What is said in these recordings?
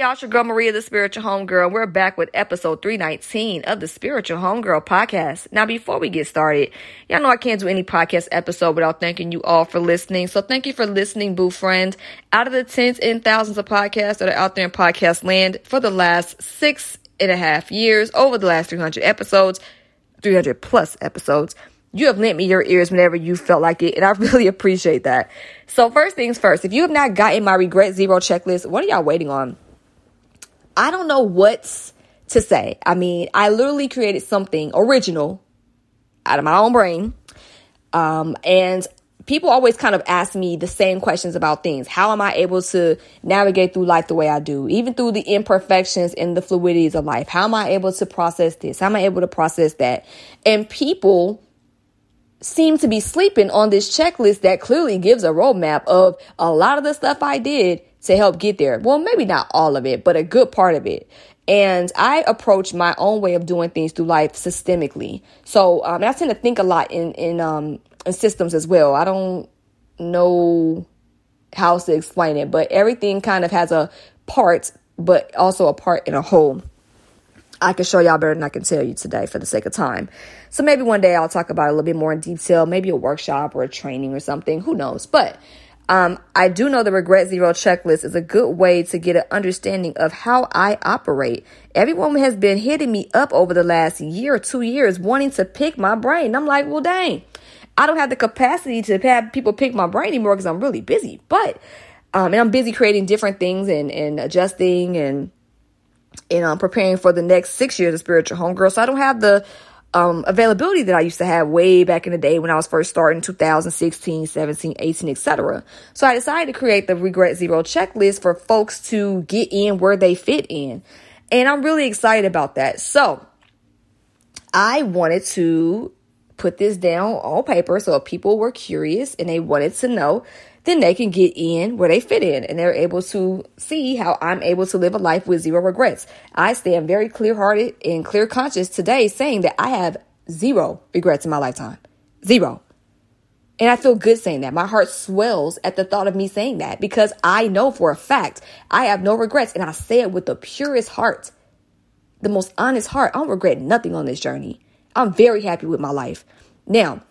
Y'all, it's your girl Maria, the Spiritual Homegirl. We're back with episode 319 of the Spiritual Homegirl podcast. Now, before we get started, y'all know I can't do any podcast episode without thanking you all for listening. So thank you for listening, boo friends. Out of the tens and thousands of podcasts that are out there in podcast land for the last six and a half years, over the last 300 episodes, 300 plus episodes, you have lent me your ears whenever you felt like it, and I really appreciate that. So first things first, if you have not gotten my regret zero checklist, what are y'all waiting on? I don't know what's to say. I mean, I literally created something original out of my own brain. Um, and people always kind of ask me the same questions about things. How am I able to navigate through life the way I do, even through the imperfections and the fluidities of life? How am I able to process this? How am I able to process that? And people seem to be sleeping on this checklist that clearly gives a roadmap of a lot of the stuff I did to help get there. Well, maybe not all of it, but a good part of it. And I approach my own way of doing things through life systemically. So um, I tend to think a lot in in, um, in systems as well. I don't know how to explain it, but everything kind of has a part, but also a part in a whole. I can show y'all better than I can tell you today for the sake of time. So maybe one day I'll talk about it a little bit more in detail, maybe a workshop or a training or something. Who knows? But um, I do know the Regret Zero checklist is a good way to get an understanding of how I operate. Everyone has been hitting me up over the last year or two years wanting to pick my brain. I'm like, well, dang, I don't have the capacity to have people pick my brain anymore because I'm really busy. But, um, and I'm busy creating different things and, and adjusting and, and um, preparing for the next six years of spiritual homegirl. So I don't have the um, availability that I used to have way back in the day when I was first starting 2016, 17, 18, etc. So I decided to create the Regret Zero checklist for folks to get in where they fit in. And I'm really excited about that. So I wanted to put this down on paper so if people were curious and they wanted to know then they can get in where they fit in and they're able to see how I'm able to live a life with zero regrets. I stand very clear hearted and clear conscious today saying that I have zero regrets in my lifetime. Zero. And I feel good saying that. My heart swells at the thought of me saying that because I know for a fact I have no regrets and I say it with the purest heart, the most honest heart. I don't regret nothing on this journey. I'm very happy with my life. Now,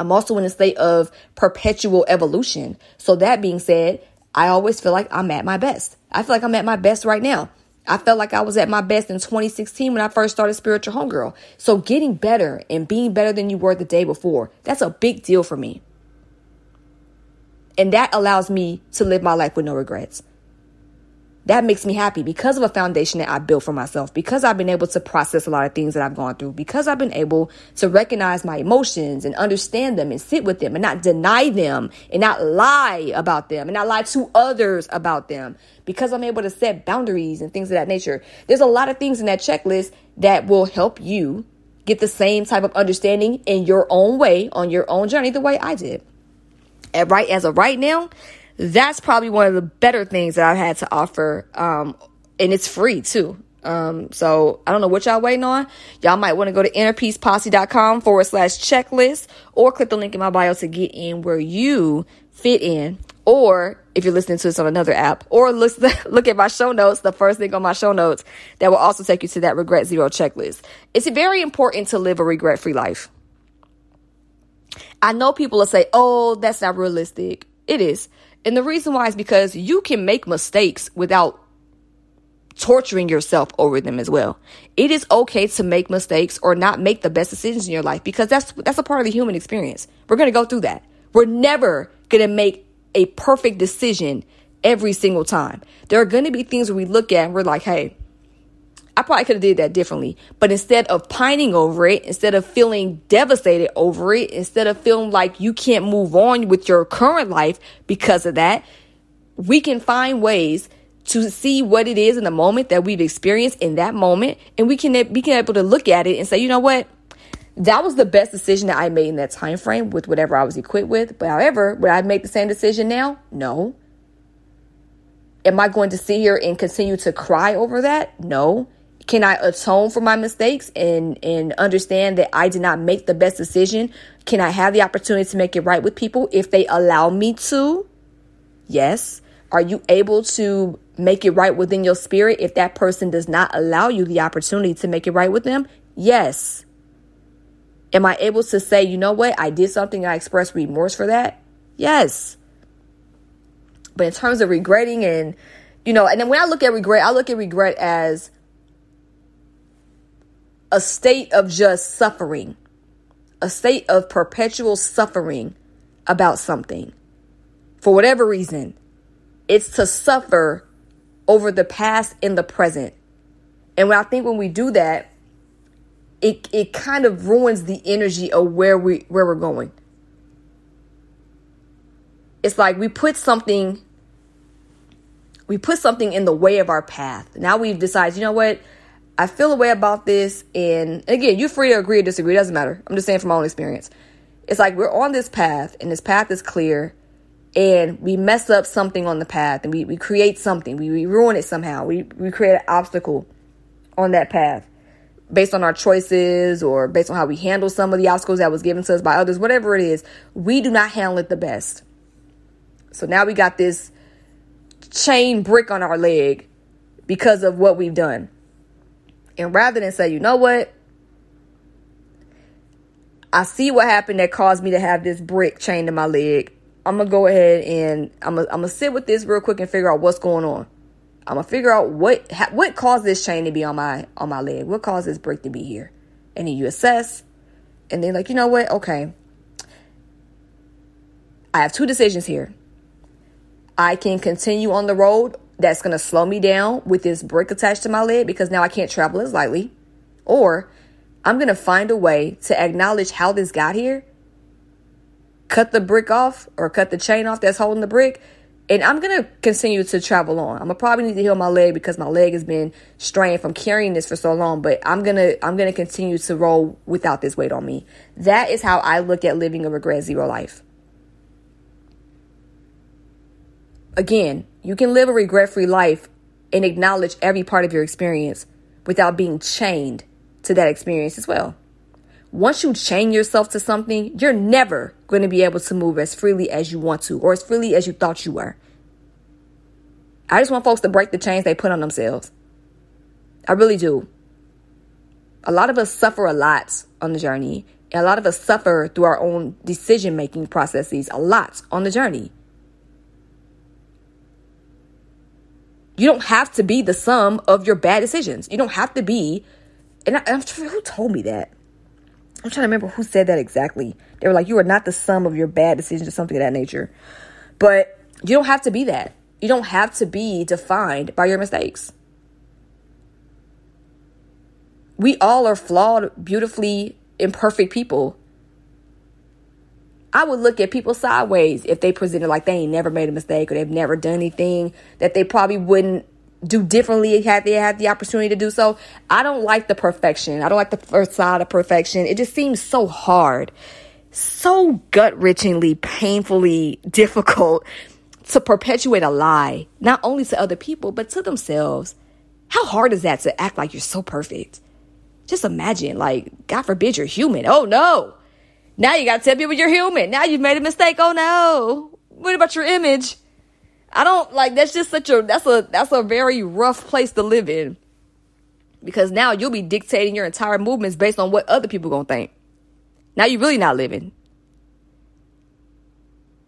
I'm also in a state of perpetual evolution. So that being said, I always feel like I'm at my best. I feel like I'm at my best right now. I felt like I was at my best in 2016 when I first started Spiritual Homegirl. So getting better and being better than you were the day before, that's a big deal for me. And that allows me to live my life with no regrets that makes me happy because of a foundation that I built for myself, because I've been able to process a lot of things that I've gone through, because I've been able to recognize my emotions and understand them and sit with them and not deny them and not lie about them and not lie to others about them, because I'm able to set boundaries and things of that nature. There's a lot of things in that checklist that will help you get the same type of understanding in your own way on your own journey the way I did. And right as of right now, that's probably one of the better things that I've had to offer. Um, and it's free too. Um, so I don't know what y'all waiting on. Y'all might want to go to innerpeaceposse.com forward slash checklist or click the link in my bio to get in where you fit in. Or if you're listening to this on another app, or look, look at my show notes, the first thing on my show notes that will also take you to that regret zero checklist. It's very important to live a regret free life. I know people will say, oh, that's not realistic. It is. And the reason why is because you can make mistakes without torturing yourself over them as well. It is okay to make mistakes or not make the best decisions in your life because that's that's a part of the human experience. We're going to go through that. We're never going to make a perfect decision every single time. There are going to be things where we look at and we're like, "Hey, I probably could have did that differently. But instead of pining over it, instead of feeling devastated over it, instead of feeling like you can't move on with your current life because of that, we can find ways to see what it is in the moment that we've experienced in that moment and we can be able to look at it and say, "You know what? That was the best decision that I made in that time frame with whatever I was equipped with. But however, would I make the same decision now? No. Am I going to sit here and continue to cry over that? No. Can I atone for my mistakes and, and understand that I did not make the best decision? Can I have the opportunity to make it right with people if they allow me to? Yes. Are you able to make it right within your spirit if that person does not allow you the opportunity to make it right with them? Yes. Am I able to say, you know what, I did something, I expressed remorse for that? Yes. But in terms of regretting and, you know, and then when I look at regret, I look at regret as a state of just suffering, a state of perpetual suffering about something for whatever reason. It's to suffer over the past and the present. And I think when we do that, it it kind of ruins the energy of where we where we're going. It's like we put something we put something in the way of our path. Now we've decided, you know what? I feel a way about this and again, you're free to agree or disagree, it doesn't matter. I'm just saying from my own experience. It's like we're on this path and this path is clear and we mess up something on the path and we, we create something. We, we ruin it somehow. We, we create an obstacle on that path based on our choices or based on how we handle some of the obstacles that was given to us by others, whatever it is, we do not handle it the best. So now we got this chain brick on our leg because of what we've done. And rather than say, you know what? I see what happened that caused me to have this brick chained to my leg. I'm gonna go ahead and I'm gonna, I'm gonna sit with this real quick and figure out what's going on. I'm gonna figure out what ha- what caused this chain to be on my on my leg. What caused this brick to be here? And then you assess, and then like you know what? Okay, I have two decisions here. I can continue on the road that's gonna slow me down with this brick attached to my leg because now I can't travel as lightly, or I'm gonna find a way to acknowledge how this got here, cut the brick off or cut the chain off that's holding the brick and I'm gonna continue to travel on. I'm gonna probably need to heal my leg because my leg has been strained from carrying this for so long. But I'm gonna I'm gonna continue to roll without this weight on me. That is how I look at living a regret zero life. Again, you can live a regret free life and acknowledge every part of your experience without being chained to that experience as well. Once you chain yourself to something, you're never going to be able to move as freely as you want to or as freely as you thought you were. I just want folks to break the chains they put on themselves. I really do. A lot of us suffer a lot on the journey. And a lot of us suffer through our own decision making processes a lot on the journey. You don't have to be the sum of your bad decisions. You don't have to be, and I, am who told me that? I'm trying to remember who said that exactly. They were like, you are not the sum of your bad decisions or something of that nature. But you don't have to be that. You don't have to be defined by your mistakes. We all are flawed, beautifully imperfect people. I would look at people sideways if they presented like they ain't never made a mistake or they've never done anything that they probably wouldn't do differently had they had the opportunity to do so. I don't like the perfection. I don't like the first side of perfection. It just seems so hard, so gut wrenchingly, painfully difficult to perpetuate a lie, not only to other people, but to themselves. How hard is that to act like you're so perfect? Just imagine, like, God forbid you're human. Oh no. Now you gotta tell people you're human. Now you've made a mistake. Oh no. What about your image? I don't like that's just such a that's a that's a very rough place to live in. Because now you'll be dictating your entire movements based on what other people gonna think. Now you're really not living.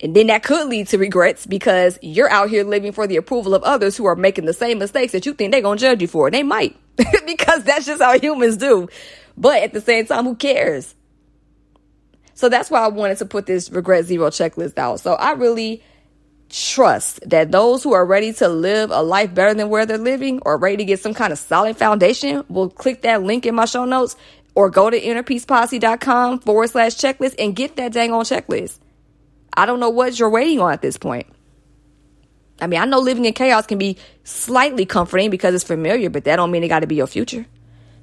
And then that could lead to regrets because you're out here living for the approval of others who are making the same mistakes that you think they're gonna judge you for. They might. because that's just how humans do. But at the same time, who cares? So that's why I wanted to put this regret zero checklist out. So I really trust that those who are ready to live a life better than where they're living or ready to get some kind of solid foundation will click that link in my show notes or go to innerpeaceposse.com forward slash checklist and get that dang on checklist. I don't know what you're waiting on at this point. I mean, I know living in chaos can be slightly comforting because it's familiar, but that don't mean it got to be your future.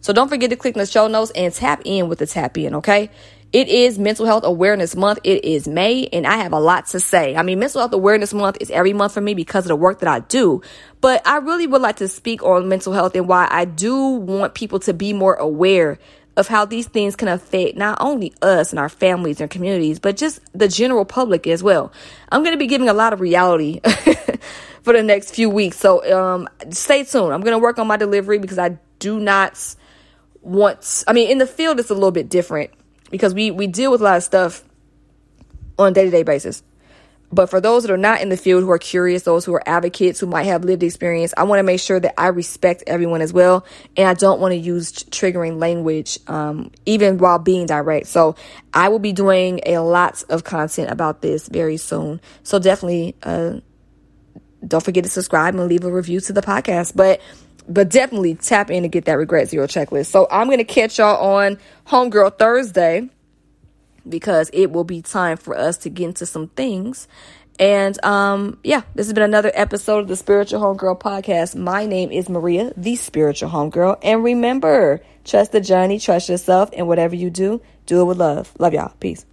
So don't forget to click the show notes and tap in with the tap in, okay? It is Mental Health Awareness Month. It is May, and I have a lot to say. I mean, Mental Health Awareness Month is every month for me because of the work that I do. But I really would like to speak on mental health and why I do want people to be more aware of how these things can affect not only us and our families and communities, but just the general public as well. I'm going to be giving a lot of reality for the next few weeks. So um, stay tuned. I'm going to work on my delivery because I do not want, I mean, in the field, it's a little bit different because we, we deal with a lot of stuff on a day to day basis. But for those that are not in the field, who are curious, those who are advocates, who might have lived experience, I want to make sure that I respect everyone as well. And I don't want to use triggering language, um, even while being direct. So I will be doing a lot of content about this very soon. So definitely, uh, don't forget to subscribe and leave a review to the podcast. But but definitely tap in to get that regret zero checklist. So I'm gonna catch y'all on Homegirl Thursday because it will be time for us to get into some things. And um, yeah, this has been another episode of the Spiritual Homegirl podcast. My name is Maria, the Spiritual Homegirl. And remember, trust the journey, trust yourself, and whatever you do, do it with love. Love y'all. Peace.